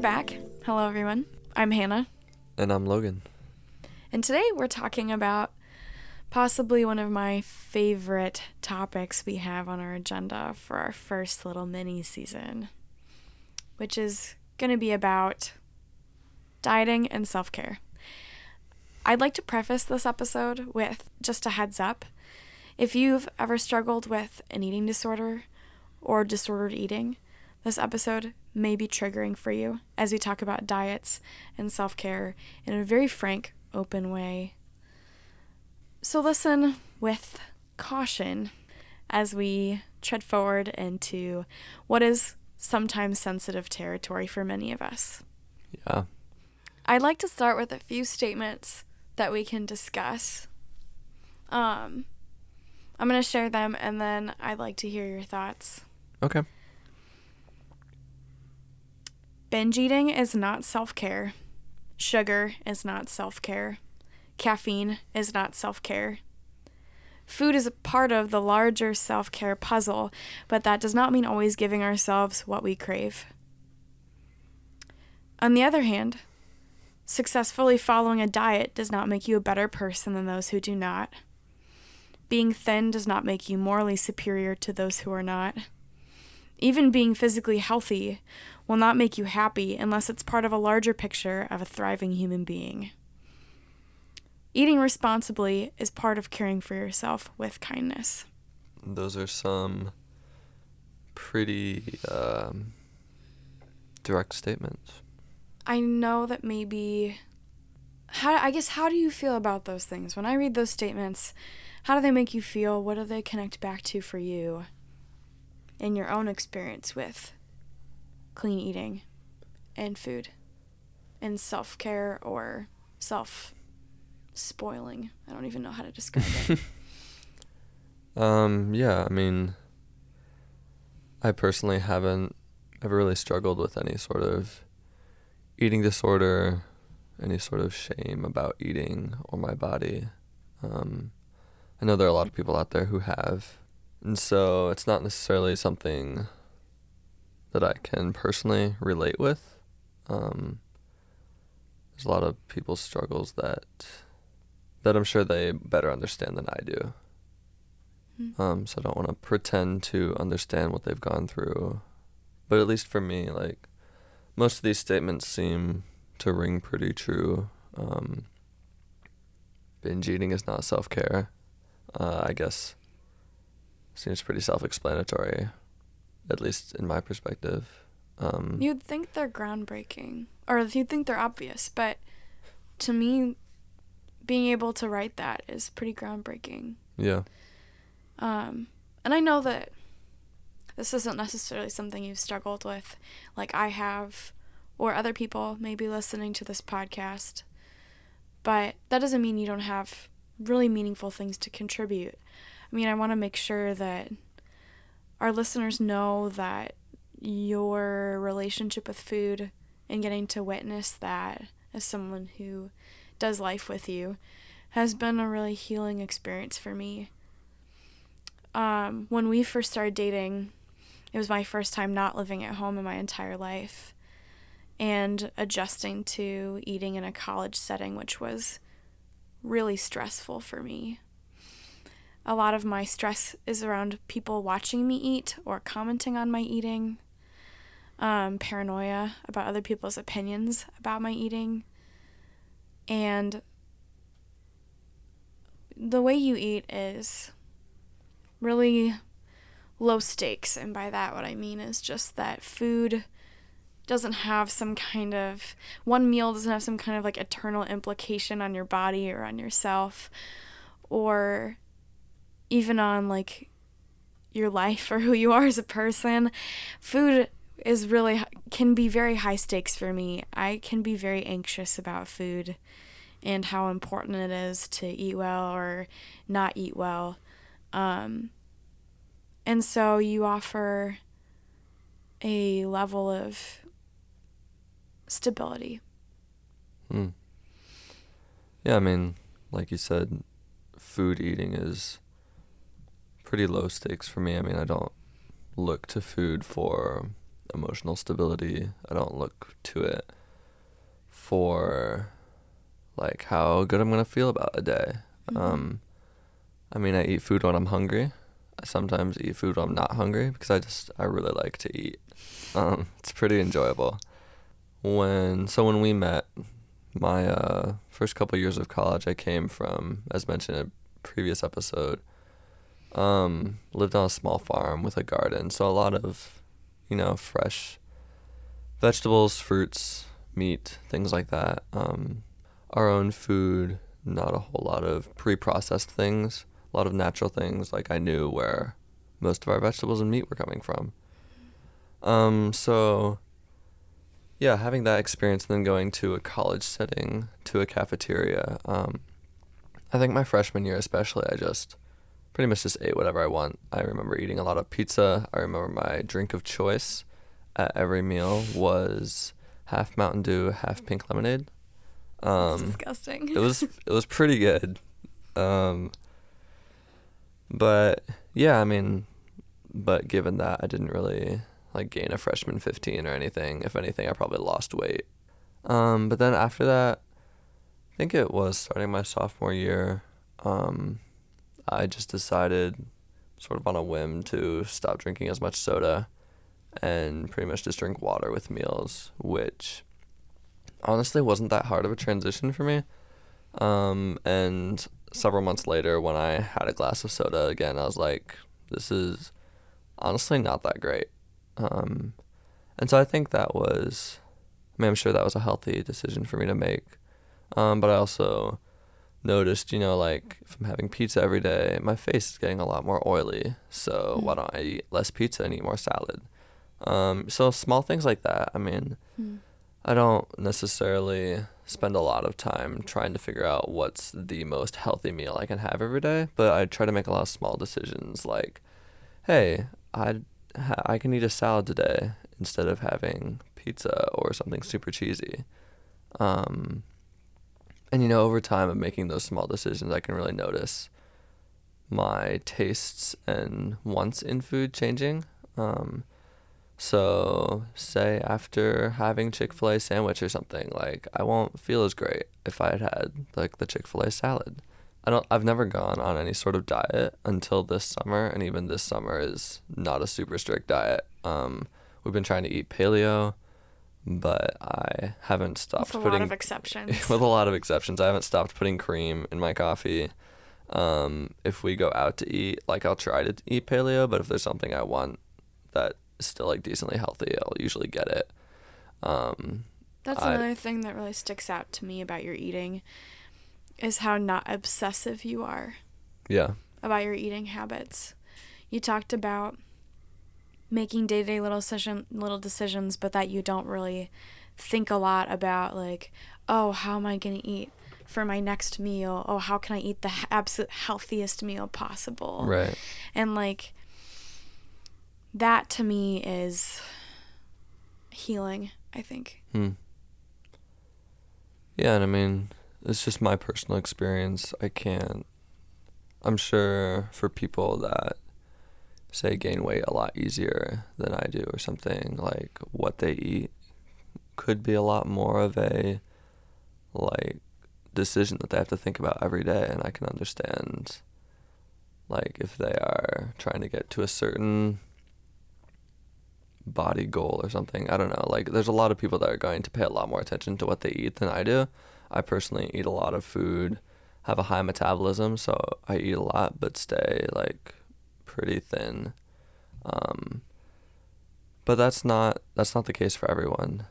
Back. Hello, everyone. I'm Hannah. And I'm Logan. And today we're talking about possibly one of my favorite topics we have on our agenda for our first little mini season, which is going to be about dieting and self care. I'd like to preface this episode with just a heads up. If you've ever struggled with an eating disorder or disordered eating, this episode may be triggering for you as we talk about diets and self care in a very frank, open way. So listen with caution as we tread forward into what is sometimes sensitive territory for many of us. Yeah. I'd like to start with a few statements that we can discuss. Um, I'm going to share them and then I'd like to hear your thoughts. Okay. Binge eating is not self care. Sugar is not self care. Caffeine is not self care. Food is a part of the larger self care puzzle, but that does not mean always giving ourselves what we crave. On the other hand, successfully following a diet does not make you a better person than those who do not. Being thin does not make you morally superior to those who are not. Even being physically healthy will not make you happy unless it's part of a larger picture of a thriving human being. Eating responsibly is part of caring for yourself with kindness. Those are some pretty um, direct statements. I know that maybe how I guess how do you feel about those things? When I read those statements, how do they make you feel? What do they connect back to for you in your own experience with clean eating and food and self care or self spoiling. I don't even know how to describe it. um, yeah, I mean, I personally haven't ever really struggled with any sort of eating disorder, any sort of shame about eating or my body. Um, I know there are a lot of people out there who have. And so it's not necessarily something that I can personally relate with. Um, there's a lot of people's struggles that that I'm sure they better understand than I do. Mm-hmm. Um, so I don't want to pretend to understand what they've gone through, but at least for me, like most of these statements seem to ring pretty true. Um, binge eating is not self care. Uh, I guess seems pretty self explanatory at least in my perspective. Um, you'd think they're groundbreaking, or you'd think they're obvious, but to me, being able to write that is pretty groundbreaking. Yeah. Um, and I know that this isn't necessarily something you've struggled with, like I have, or other people maybe listening to this podcast. But that doesn't mean you don't have really meaningful things to contribute. I mean, I want to make sure that our listeners know that your relationship with food and getting to witness that as someone who does life with you has been a really healing experience for me. Um, when we first started dating, it was my first time not living at home in my entire life and adjusting to eating in a college setting, which was really stressful for me a lot of my stress is around people watching me eat or commenting on my eating, um, paranoia about other people's opinions about my eating, and the way you eat is really low stakes. And by that, what I mean is just that food doesn't have some kind of one meal doesn't have some kind of like eternal implication on your body or on yourself or even on like your life or who you are as a person. Food is really can be very high stakes for me. I can be very anxious about food and how important it is to eat well or not eat well. Um, and so you offer a level of stability. Hmm. Yeah, I mean, like you said, food eating is pretty low stakes for me. I mean, I don't look to food for emotional stability. I don't look to it for like how good I'm gonna feel about a day. Mhm. Um, I mean, I eat food when I'm hungry. I sometimes eat food when I'm not hungry because I just I really like to eat. Um, it's pretty enjoyable. When so when we met, my uh, first couple years of college, I came from, as mentioned in a previous episode, um, lived on a small farm with a garden, so a lot of, you know, fresh vegetables, fruits, meat, things like that. Um, our own food, not a whole lot of pre-processed things, a lot of natural things. Like I knew where most of our vegetables and meat were coming from. Um, so yeah, having that experience, and then going to a college setting, to a cafeteria. Um, I think my freshman year, especially, I just pretty much just ate whatever I want. I remember eating a lot of pizza. I remember my drink of choice at every meal was half Mountain Dew, half pink lemonade. Um, disgusting. it was it was pretty good. Um, but yeah, I mean, but given that I didn't really like gain a freshman 15 or anything. If anything, I probably lost weight. Um, but then after that, I think it was starting my sophomore year. Um, I just decided, sort of on a whim, to stop drinking as much soda and pretty much just drink water with meals, which honestly wasn't that hard of a transition for me. Um, and several months later, when I had a glass of soda again, I was like, this is honestly not that great. Um, and so I think that was, I mean, I'm sure that was a healthy decision for me to make. Um, but I also noticed, you know, like if I'm having pizza every day, my face is getting a lot more oily. So why Mm. don't I eat less pizza and eat more salad? Um, so small things like that. I mean, Hmm. I don't necessarily spend a lot of time trying to figure out what's the most healthy meal I can have every day, but I try to make a lot of small decisions like, hey, I I can eat a salad today instead of having pizza or something super cheesy. Um, and you know, over time of making those small decisions, I can really notice my tastes and wants in food changing. Um, so, say after having Chick fil A sandwich or something, like I won't feel as great if I had had like the Chick fil A salad. I don't I've never gone on any sort of diet until this summer, and even this summer is not a super strict diet. Um, we've been trying to eat paleo, but I haven't stopped With a putting lot of exceptions. with a lot of exceptions. I haven't stopped putting cream in my coffee. Um, if we go out to eat, like I'll try to eat paleo, but if there's something I want that is still like decently healthy, I'll usually get it. Um, That's I- another thing that really sticks out to me about your eating is how not obsessive you are yeah, about your eating habits. You talked about making day-to-day little session little decisions but that you don't really think a lot about like, "Oh, how am I going to eat for my next meal? Oh, how can I eat the absolute healthiest meal possible?" right. And like that to me is healing, I think. Hmm. Yeah, and I mean, it's just my personal experience. I can't. I'm sure for people that say gain weight a lot easier than I do or something, like what they eat could be a lot more of a like decision that they have to think about every day and I can understand like if they are trying to get to a certain body goal or something. I don't know. Like there's a lot of people that are going to pay a lot more attention to what they eat than I do. I personally eat a lot of food, have a high metabolism, so I eat a lot but stay like pretty thin. Um but that's not that's not the case for everyone.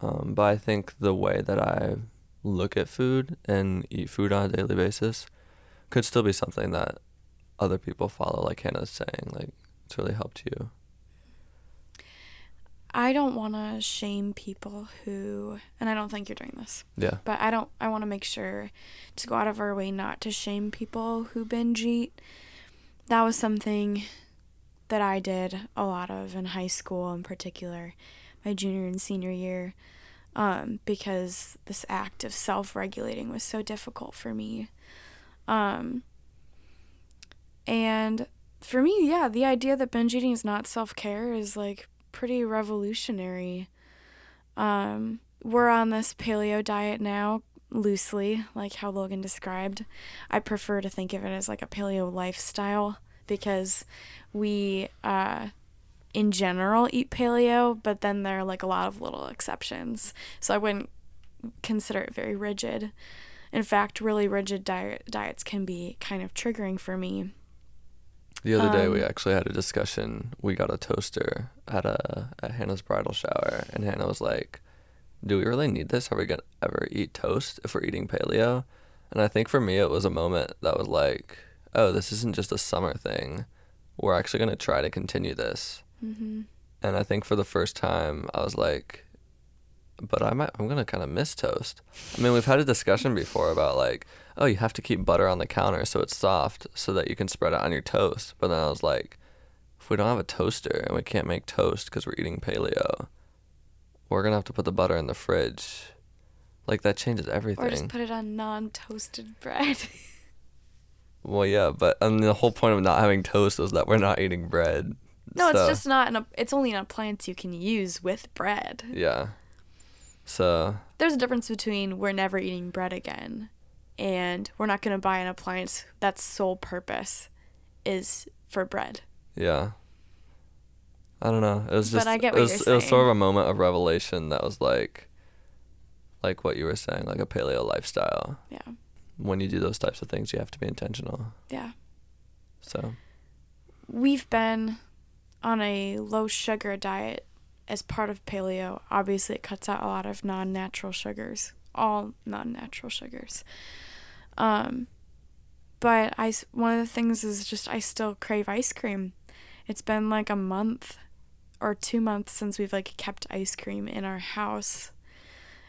Um but I think the way that I look at food and eat food on a daily basis could still be something that other people follow like Hannah's saying like it's really helped you. I don't want to shame people who, and I don't think you're doing this, Yeah. but I don't, I want to make sure to go out of our way not to shame people who binge eat. That was something that I did a lot of in high school, in particular, my junior and senior year, um, because this act of self regulating was so difficult for me. Um, and for me, yeah, the idea that binge eating is not self care is like pretty revolutionary. Um, we're on this paleo diet now, loosely, like how Logan described. I prefer to think of it as like a paleo lifestyle because we, uh, in general, eat paleo, but then there are like a lot of little exceptions. So I wouldn't consider it very rigid. In fact, really rigid diet diets can be kind of triggering for me. The other day, we Um, actually had a discussion. We got a toaster at a at Hannah's bridal shower, and Hannah was like, "Do we really need this? Are we gonna ever eat toast if we're eating paleo?" And I think for me, it was a moment that was like, "Oh, this isn't just a summer thing. We're actually gonna try to continue this." hmm And I think for the first time, I was like, "But I might. I'm gonna kind of miss toast." I mean, we've had a discussion before about like, "Oh, you have to keep butter on the counter so it's soft, so that you can spread it on your toast." But then I was like, if we don't have a toaster and we can't make toast because we're eating paleo, we're gonna have to put the butter in the fridge. Like that changes everything. Or just put it on non toasted bread. well, yeah, but and the whole point of not having toast is that we're not eating bread. no, it's just not an, it's only an appliance you can use with bread. yeah. So There's a difference between we're never eating bread again and we're not going to buy an appliance that's sole purpose is for bread. yeah. I don't know. It was just it was, it was sort of a moment of revelation that was like like what you were saying, like a paleo lifestyle. Yeah. When you do those types of things, you have to be intentional. Yeah. So We've been on a low sugar diet as part of paleo. Obviously, it cuts out a lot of non natural sugars, all non natural sugars. Um, but I, one of the things is just I still crave ice cream. It's been like a month or two months since we've like kept ice cream in our house,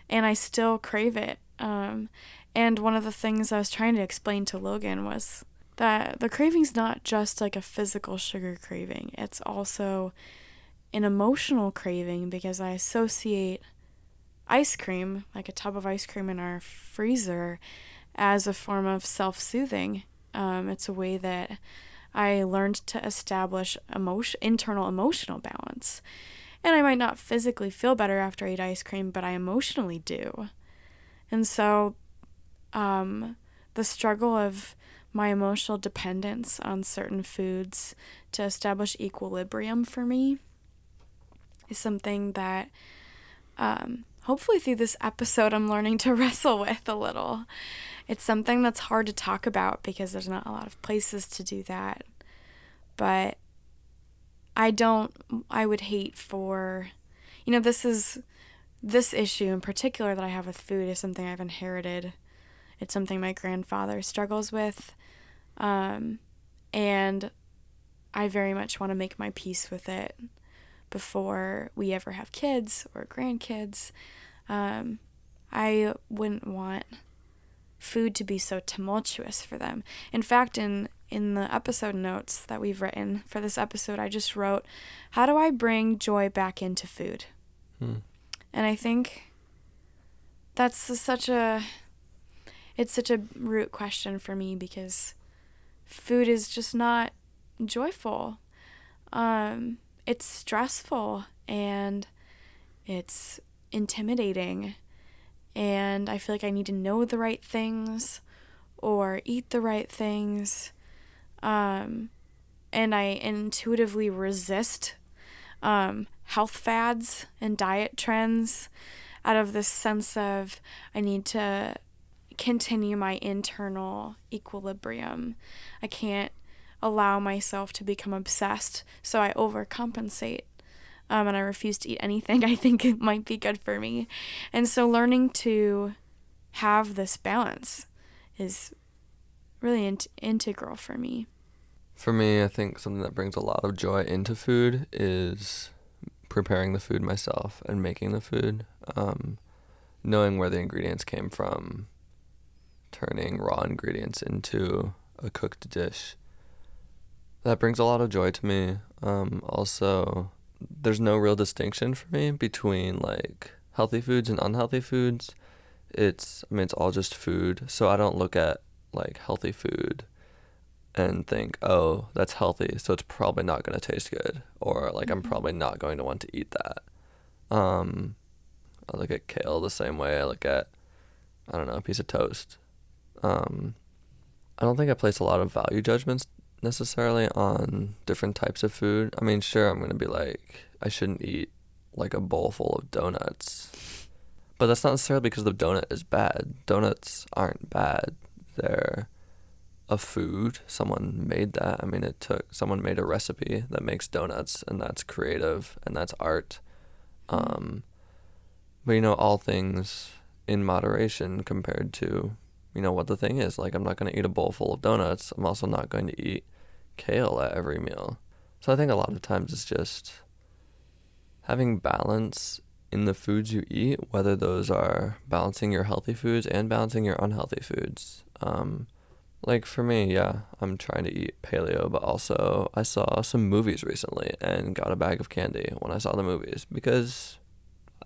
and I still crave it. Um, and one of the things I was trying to explain to Logan was that the craving's not just like a physical sugar craving, it's also an emotional craving because I associate ice cream, like a tub of ice cream in our freezer, as a form of self soothing. Um, it's a way that I learned to establish emotion, internal emotional balance. And I might not physically feel better after I eat ice cream, but I emotionally do. And so um, the struggle of my emotional dependence on certain foods to establish equilibrium for me is something that um, hopefully through this episode I'm learning to wrestle with a little. It's something that's hard to talk about because there's not a lot of places to do that. But I don't, I would hate for, you know, this is, this issue in particular that I have with food is something I've inherited. It's something my grandfather struggles with. Um, and I very much want to make my peace with it before we ever have kids or grandkids. Um, I wouldn't want food to be so tumultuous for them. In fact, in in the episode notes that we've written for this episode, I just wrote, "How do I bring joy back into food?" hmm. And I think that's such a it's such a root question for me because food is just not joyful. Um, it's stressful and it's intimidating. And I feel like I need to know the right things or eat the right things. Um, and I intuitively resist um, health fads and diet trends out of this sense of I need to continue my internal equilibrium. I can't allow myself to become obsessed, so I overcompensate. Um, and I refuse to eat anything I think it might be good for me. And so learning to have this balance is really in- integral for me. For me, I think something that brings a lot of joy into food is preparing the food myself and making the food. Um, knowing where the ingredients came from, turning raw ingredients into a cooked dish. That brings a lot of joy to me. Um, also, there's no real distinction for me between like healthy foods and unhealthy foods. It's, I mean, it's all just food. So I don't look at like healthy food and think, oh, that's healthy, so it's probably not going to taste good, or like I'm Mhm. probably not going to want to eat that. Um, I look at kale the same way I look at, I don't know, a piece of toast. Um, I don't think I place a lot of value judgments necessarily on different types of food. I mean, sure, I'm to be like, I shouldn't eat like a bowl full of donuts. But that's not necessarily because the donut is bad. Donuts aren't bad. They're a food. Someone made that. I mean, it took someone made a recipe that makes donuts, and that's creative and that's art. Um, but you know, all things in moderation compared to, you know, what the thing is. Like, I'm not going to eat a bowl full of donuts. I'm also not going to eat kale at every meal. So I think a lot of times it's just having balance in the foods you eat, whether those are balancing your healthy foods and balancing your unhealthy foods. Um, like for me, yeah, I'm trying to eat paleo, but also I saw some movies recently and got a bag of candy when I saw the movies because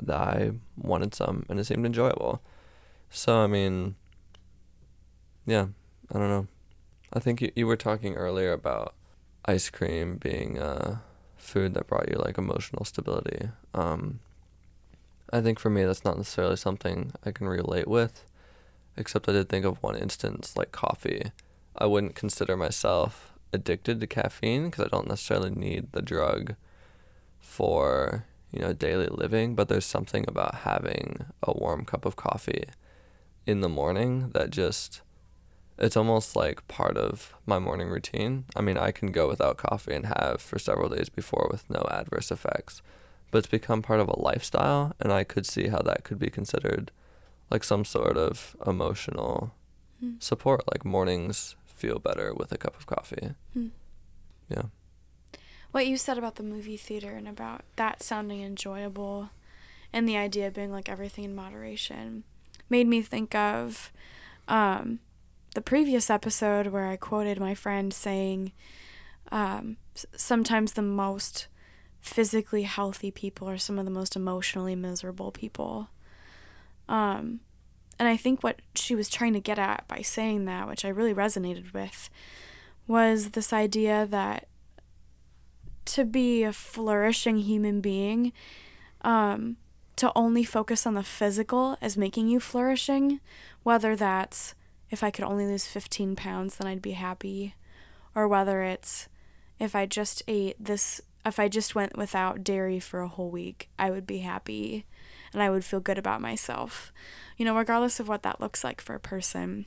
I wanted some and it seemed enjoyable. So, I mean, yeah, I don't know. I think you, you were talking earlier about ice cream being a food that brought you like emotional stability. Um, I think for me, that's not necessarily something I can relate with, except I did think of one instance, like coffee. I wouldn't consider myself addicted to caffeine because I don't necessarily need the drug for, you know, daily living, but there's something about having a warm cup of coffee in the morning that just it's almost like part of my morning routine. I mean, I can go without coffee and have for several days before with no adverse effects, but it's become part of a lifestyle, and I could see how that could be considered like some sort of emotional Hmm. support. Like mornings feel better with a cup of coffee. Hmm. Yeah. What you said about the movie theater and about that sounding enjoyable and the idea of being like everything in moderation made me think of um, the previous episode where I quoted my friend saying um, sometimes the most physically healthy people are some of the most emotionally miserable people. Um, and I think what she was trying to get at by saying that, which I really resonated with, was this idea that to be a flourishing human being, um, to only focus on the physical as making you flourishing, whether that's if I could only lose 15 pounds, then I'd be happy, or whether it's if I just ate this, if I just went without dairy for a whole week, I would be happy and I would feel good about myself. You know, regardless of what that looks like for a person,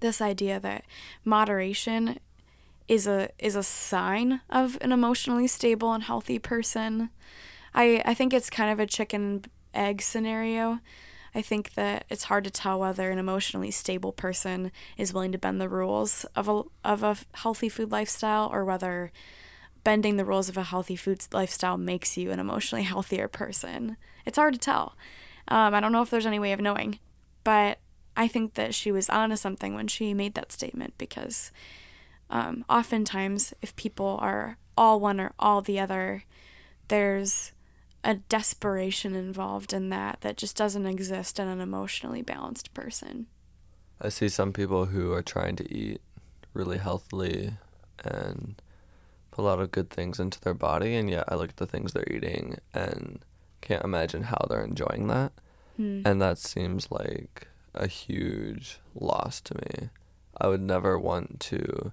this idea that moderation is a is a sign of an emotionally stable and healthy person. I I think it's kind of a chicken egg scenario. I think that it's hard to tell whether an emotionally stable person is willing to bend the rules of a of a healthy food lifestyle or whether bending the rules of a healthy food lifestyle makes you an emotionally healthier person. It's hard to tell. Um, I don't know if there's any way of knowing, but I think that she was onto something when she made that statement because um, oftentimes, if people are all one or all the other, there's a desperation involved in that that just doesn't exist in an emotionally balanced person. I see some people who are trying to eat really healthily and put a lot of good things into their body, and yet I look at the things they're eating and can't imagine how they're enjoying that. Hmm. And that seems like a huge loss to me. I would never want to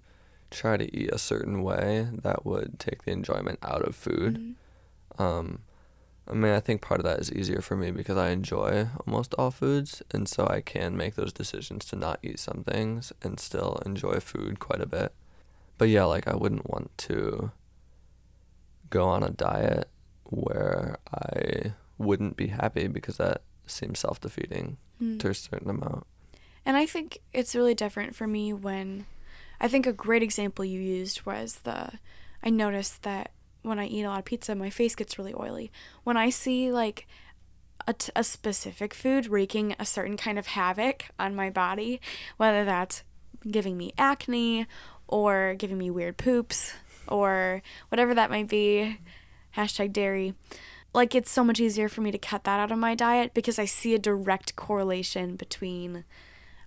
try to eat a certain way that would take the enjoyment out of food. Mhm. Um, I mean, I think part of that is easier for me because I enjoy almost all foods, and so I can make those decisions to not eat some things and still enjoy food quite a bit. But yeah, like I wouldn't want to go on a diet where I wouldn't be happy because that seems self defeating Hmm. to a certain amount. And I think it's really different for me when I think a great example you used was the I noticed that when I eat a lot of pizza, my face gets really oily. When I see like a, t- a specific food wreaking a certain kind of havoc on my body, whether that's giving me acne or giving me weird poops or whatever that might be, hashtag dairy. Like it's so much easier for me to cut that out of my diet because I see a direct correlation between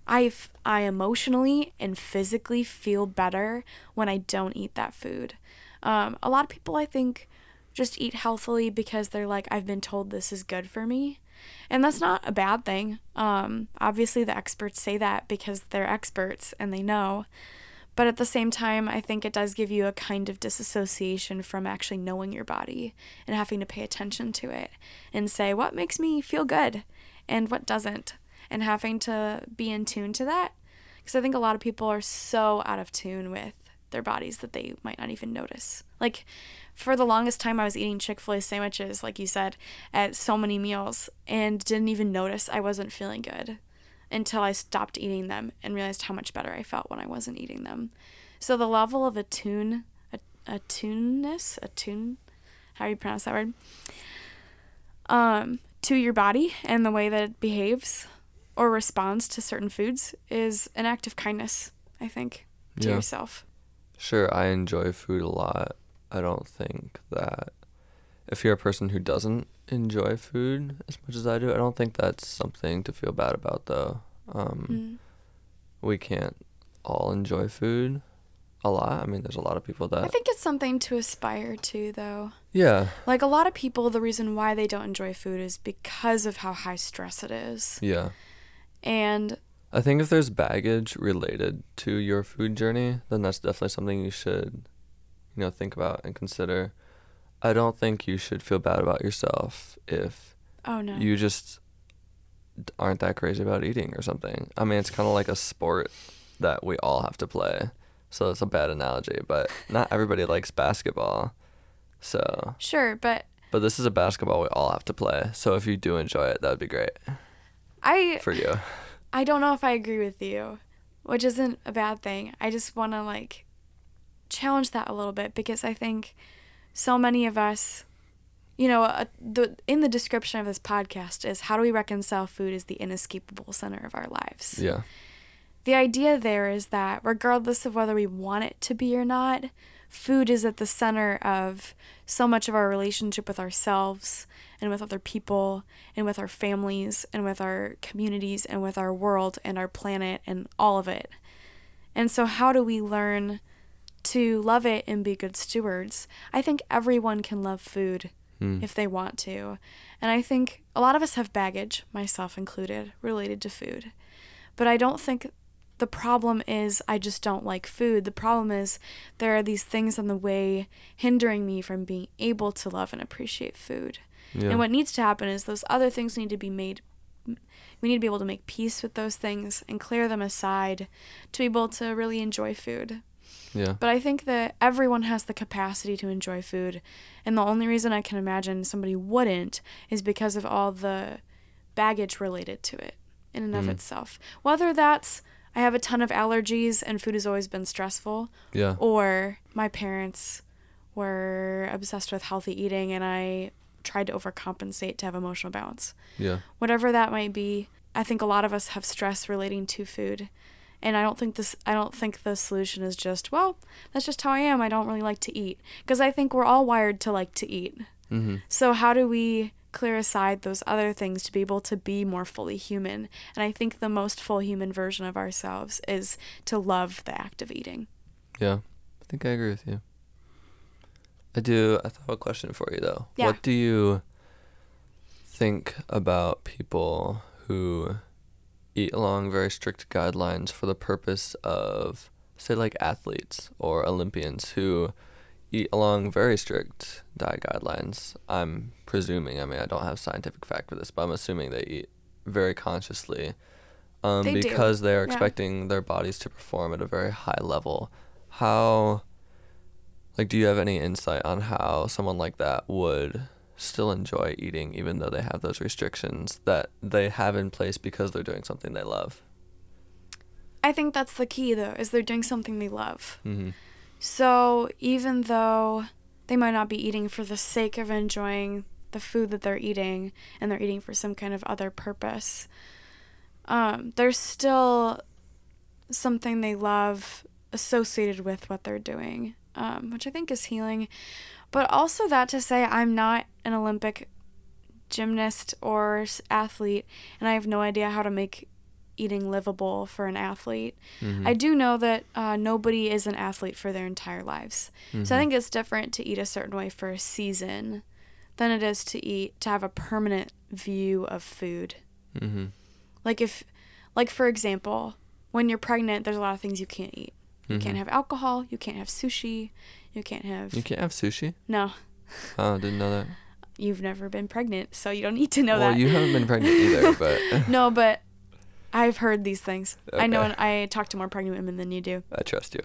I I emotionally and physically feel better when I don't eat that food. Um, a lot of people I think just eat healthily because they're like I've been told this is good for me. And that's not a bad thing. Um, obviously, the experts say that because they're experts and they know. But at the same time, I think it does give you a kind of disassociation from actually knowing your body and having to pay attention to it and say, what makes me feel good and what doesn't, and having to be in tune to that. Because I think a lot of people are so out of tune with their bodies that they might not even notice. Like, for the longest time, I was eating Chick fil A sandwiches, like you said, at so many meals and didn't even notice I wasn't feeling good until I stopped eating them and realized how much better I felt when I wasn't eating them. So the level of attune, attuneness, attune, how do you pronounce that word? Um, to your body and the way that it behaves or responds to certain foods is an act of kindness, I think, to Yeah. yourself. Sure, I enjoy food a lot. I don't think that if you're a person who doesn't enjoy food as much as I do, I don't think that's something to feel bad about though. Um, Mm. We can't all enjoy food a lot. I mean, there's a lot of people that. I think it's something to aspire to, though. Yeah, Like a lot of people, the reason why they don't enjoy food is because of how high stress it is. yeah. And I think if there's baggage related to your food journey, then that's definitely something you should, you know, think about and consider. I don't think you should feel bad about yourself if oh no. you just aren't that crazy about eating or something. I mean, it's kind of like a sport that we all have to play. So it's a bad analogy, but not everybody likes basketball. So, sure, but but this is a basketball we all have to play. So if you do enjoy it, that would be great I for you. I don't know if I agree with you, which isn't a bad thing. I just want to like challenge that a little bit because I think so many of us, you know, uh, the in the description of this podcast is how do we reconcile food as the inescapable center of our lives. Yeah. The idea there is that regardless of whether we want it to be or not, food is at the center of so much of our relationship with ourselves and with other people and with our families and with our communities and with our world and our planet and all of it. And so, how do we learn to love it and be good stewards? I think everyone can love food Hmm. if they want to. And I think a lot of us have baggage, myself included, related to food. But I don't think the problem is I just don't like food. The problem is there are these things in the way hindering me from being able to love and appreciate food. Yeah. And what needs to happen is those other things need to be made we need to be able to make peace with those things and clear them aside to be able to really enjoy food. yeah. But I think that everyone has the capacity to enjoy food. And the only reason I can imagine somebody wouldn't is because of all the baggage related to it in and of Mm. itself. Whether that's I have a ton of allergies and food has always been stressful, Yeah. or my parents were obsessed with healthy eating and I tried to overcompensate to have emotional balance Yeah. whatever that might be i think a lot of us have stress relating to food and i don't think this i don't think the solution is just well that's just how i am i don't really like to eat because i think we're all wired to like to eat Mm-hmm. so how do we clear aside those other things to be able to be more fully human and i think the most full human version of ourselves is to love the act of eating Yeah. I think I agree with you. I do. I have a question for you though. Yeah. What do you think about people who eat along very strict guidelines for the purpose of, say, like athletes or Olympians who eat along very strict diet guidelines? I'm presuming. I mean, I don't have scientific fact for this, but I'm assuming they eat very consciously. Um, They do, because they are yeah. expecting their bodies to perform at a very high level. How like, do you have any insight on how someone like that would still enjoy eating even though they have those restrictions that they have in place because they're doing something they love? i think that's the key though is they're doing something they love Mm-hmm. So even though they might not be eating for the sake of enjoying the food that they're eating and they're eating for some kind of other purpose, um, there's still something they love associated with what they're doing, um, which I think is healing. But also, that to say, I'm not an Olympic gymnast or athlete, and I have no idea how to make eating livable for an athlete. Mhm. I do know that uh, nobody is an athlete for their entire lives. So I Mhm. think it's different to eat a certain way for a season than it is to eat to have a permanent view of food. Mhm. Like if like for example, when you're pregnant, there's a lot of things you can't eat. You can't Mhm. have alcohol, you can't have sushi, you can't have You can't have sushi. No, Oh, didn't know that. you've never been pregnant, so you don't need to know well, that. Well, you haven't been pregnant either, but no, but I've heard these things. I know and I talk to more pregnant women than you do. I trust you.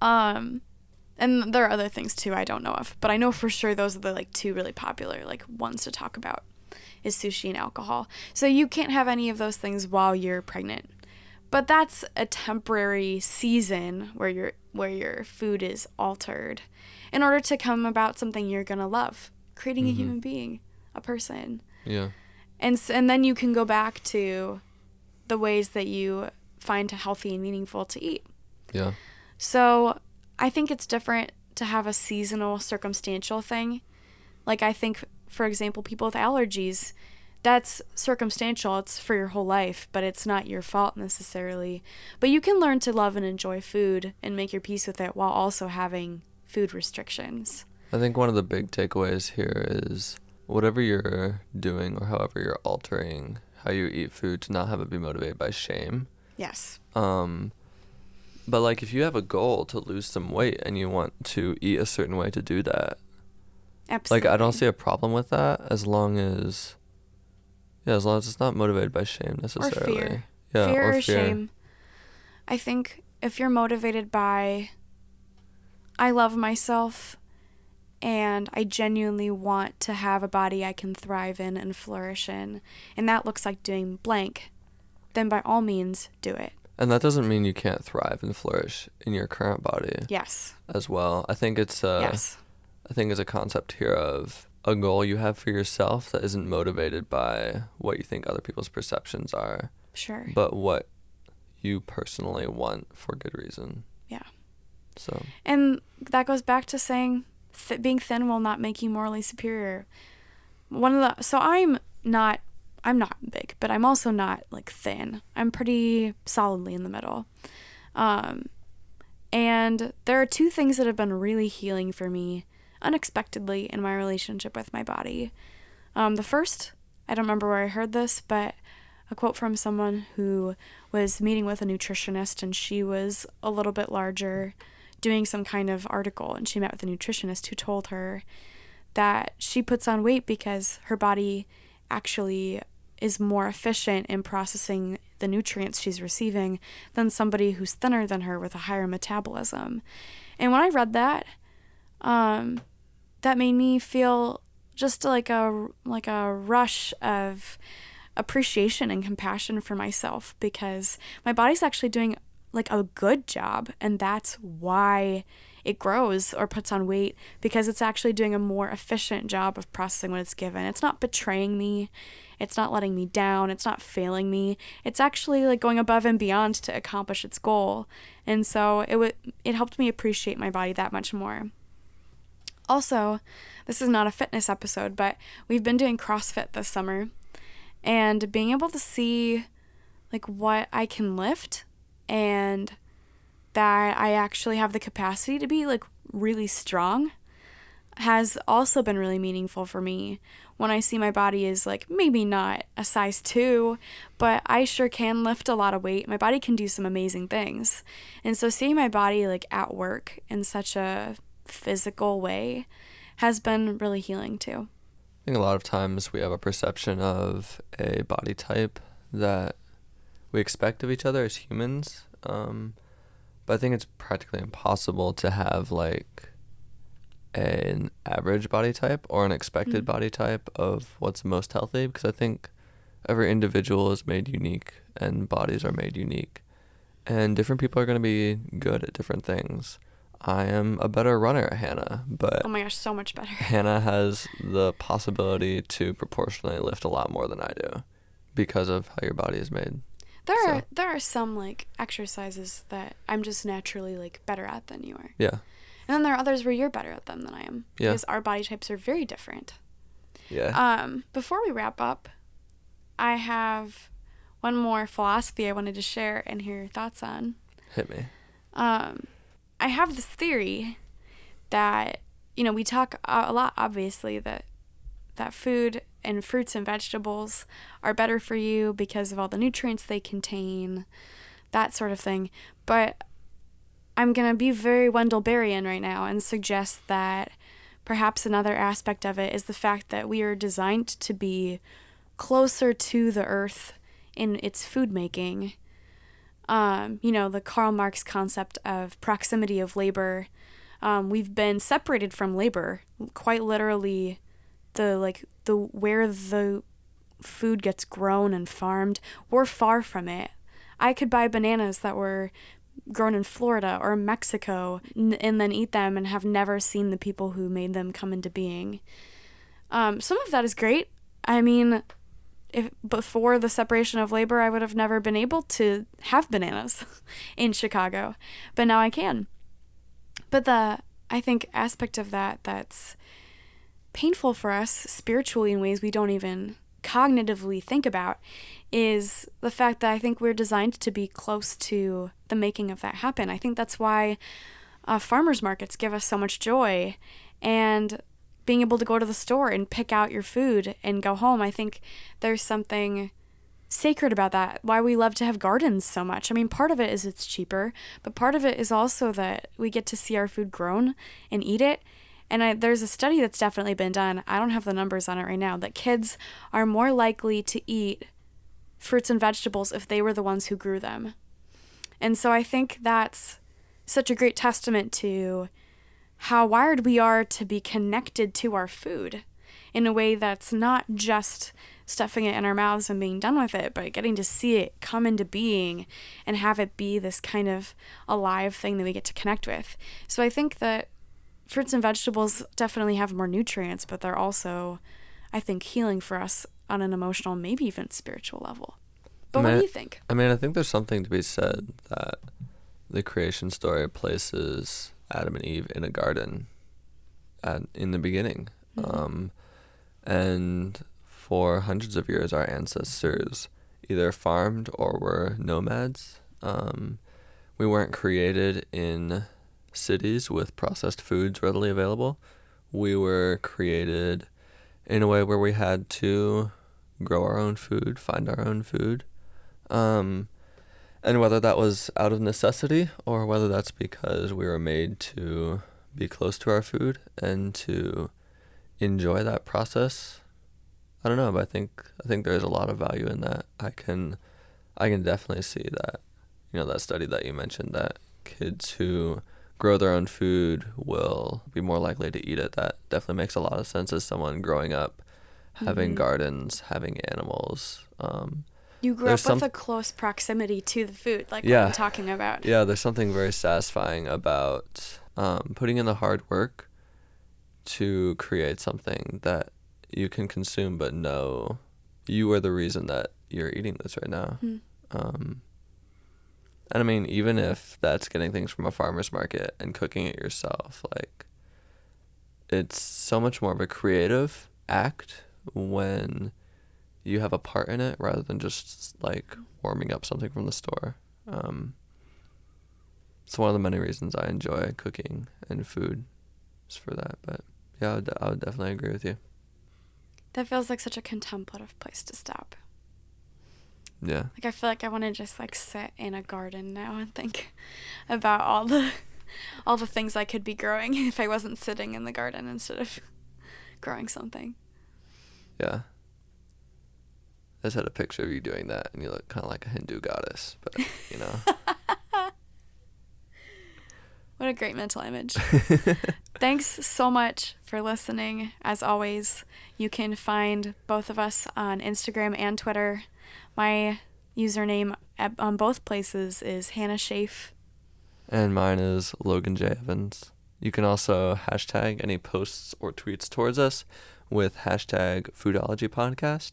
Um, and there are other things too I don't know of, but I know for sure those are the like two really popular like ones to talk about is sushi and alcohol. So you can't have any of those things while you're pregnant. But that's a temporary season where your where your food is altered in order to come about something you're going to love, creating a Mhm. human being, a person. Yeah. And and then you can go back to the ways that you find healthy and meaningful to eat. Yeah. So I think it's different to have a seasonal circumstantial thing. Like I think, for example, people with allergies, that's circumstantial. It's for your whole life, but it's not your fault necessarily. But you can learn to love and enjoy food and make your peace with it while also having food restrictions. I think one of the big takeaways here is whatever you're doing or however you're altering how you eat food to not have it be motivated by shame. Yes. Um but like if you have a goal to lose some weight and you want to eat a certain way to do that, Absolutely. like I don't see a problem with that as long as yeah, as long as it's not motivated by shame necessarily. Or fear. Yeah, fear or fear. shame. I think if you're motivated by I love myself and I genuinely want to have a body I can thrive in and flourish in, and that looks like doing blank, then by all means do it. And that doesn't mean you can't thrive and flourish in your current body Yes. as well. I think it's uh yes. I think is a concept here of a goal you have for yourself that isn't motivated by what you think other people's perceptions are, Sure. but what you personally want for good reason. Yeah. So, And that goes back to saying th- being thin will not make you morally superior. One of the so I'm not I'm not big, but I'm also not like thin. I'm pretty solidly in the middle. Um and there are two things that have been really healing for me unexpectedly in my relationship with my body. Um the first, I don't remember where I heard this, but a quote from someone who was meeting with a nutritionist and she was a little bit larger doing some kind of article and she met with a nutritionist who told her that she puts on weight because her body actually is more efficient in processing the nutrients she's receiving than somebody who's thinner than her with a higher metabolism. And when I read that, um, that made me feel just like a like a rush of appreciation and compassion for myself because my body's actually doing like a good job and that's why it grows or puts on weight because it's actually doing a more efficient job of processing what it's given. It's not betraying me. It's not letting me down. It's not failing me. It's actually like going above and beyond to accomplish its goal. And so it would it helped me appreciate my body that much more. Also, this is not a fitness episode, but we've been doing CrossFit this summer and being able to see like what I can lift and that I actually have the capacity to be like really strong has also been really meaningful for me. When I see my body is like maybe not a size 2 but I sure can lift a lot of weight. My body can do some amazing things. And so seeing my body like at work in such a physical way has been really healing too. I think a lot of times we have a perception of a body type that we expect of each other as humans. Um, but I think it's practically impossible to have like an average body type or an expected Mm. body type of what's most healthy because I think every individual is made unique and bodies are made unique. And different people are going to be good at different things. I am a better runner at Hannah, but oh my gosh so much better Hannah has the possibility to proportionally lift a lot more than I do because of how your body is made. There So- are there are some like exercises that I'm just naturally like better at than you are. Yeah. And then there are others where you're better at them than I am. Yeah. Because our body types are very different. Yeah. Um, before we wrap up, I have one more philosophy I wanted to share and hear your thoughts on. Hit me. Um, I have this theory that you know we talk a lot, obviously that that food and fruits and vegetables are better for you because of all the nutrients they contain, that sort of thing. But I'm gonna be very Wendell Berryan right now and suggest that perhaps another aspect of it is the fact that we are designed to be closer to the earth in its food making. Um, you know, the Karl Marx concept of proximity of labor. Um, we've been separated from labor, quite literally. The like the where the food gets grown and farmed, we're far from it. I could buy bananas that were grown in Florida or Mexico and then eat them and have never seen the people who made them come into being. Um, some of that is great. I mean, if before the separation of labor, I would have never been able to have bananas in Chicago, but now I can. But the I think aspect of that that's painful for us spiritually in ways we don't even cognitively think about is the fact that I think we're designed to be close to the making of that happen. I think that's why uh, farmers markets give us so much joy and being able to go to the store and pick out your food and go home. I think there's something sacred about that. Why we love to have gardens so much. I mean, part of it is it's cheaper, but part of it is also that we get to see our food grown and eat it and I, there's a study that's definitely been done. I don't have the numbers on it right now. That kids are more likely to eat fruits and vegetables if they were the ones who grew them. And so I think that's such a great testament to how wired we are to be connected to our food in a way that's not just stuffing it in our mouths and being done with it, but getting to see it come into being and have it be this kind of alive thing that we get to connect with. So I think that fruits and vegetables definitely have more nutrients, but they're also, I think, healing for us on an emotional, maybe even spiritual level. But I mean, what do you think? I mean, I think there's something to be said that the creation story places Adam and Eve in a garden at, in the beginning. Mm-hmm. Um, and for hundreds of years, our ancestors either farmed or were nomads. Um, we weren't created in cities with processed foods readily available. We were created in a way where we had to grow our own food, find our own food. Um, and whether that was out of necessity or whether that's because we were made to be close to our food and to enjoy that process, I don't know, but I think I think there's a lot of value in that. I can I can definitely see that. You know, that study that you mentioned that kids who grow their own food will be more likely to eat it. That definitely makes a lot of sense as someone growing up, having mm-hmm. gardens, having animals. Um, you grew up some, with a close proximity to the food, like yeah, I'm talking about. Yeah, there's something very satisfying about um, putting in the hard work to create something that you can consume, but know you are the reason that you're eating this right now. Mm. Um, and I mean, even if that's getting things from a farmer's market and cooking it yourself, like, it's so much more of a creative act when you have a part in it rather than just like warming up something from the store. Um, it's one of the many reasons I enjoy cooking and food, is for that. But yeah, I would, I would definitely agree with you. That feels like such a contemplative place to stop. Yeah. Like I feel like I want to just like sit in a garden now and think about all the all the things I could be growing if I wasn't sitting in the garden instead of growing something. Yeah. I just had a picture of you doing that and you look kind of like a Hindu goddess, but you know. what a great mental image. Thanks so much for listening. As always, you can find both of us on Instagram and Twitter my username at, on both places is Hannah Schaaf. And mine is Logan J. Evans. You can also hashtag any posts or tweets towards us with hashtag Foodology Podcast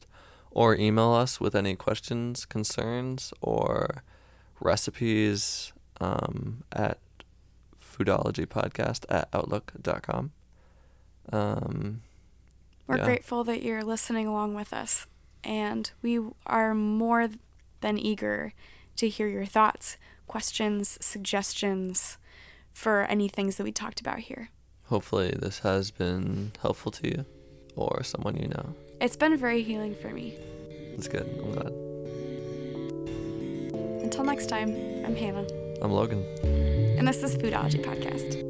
or email us with any questions, concerns, or recipes um, at foodologypodcast at outlook.com. Um, We're yeah. grateful that you're listening along with us and we are more than eager to hear your thoughts, questions, suggestions for any things that we talked about here. Hopefully, this has been helpful to you or someone you know. It's been very healing for me. That's good. I'm glad. Until next time, I'm Hannah. I'm Logan. And this is Foodology Podcast.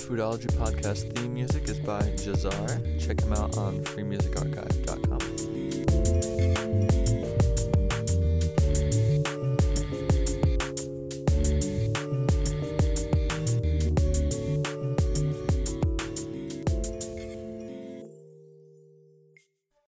Foodology Podcast theme music is by Jahzzar. Check him out on freemusicarchive.com.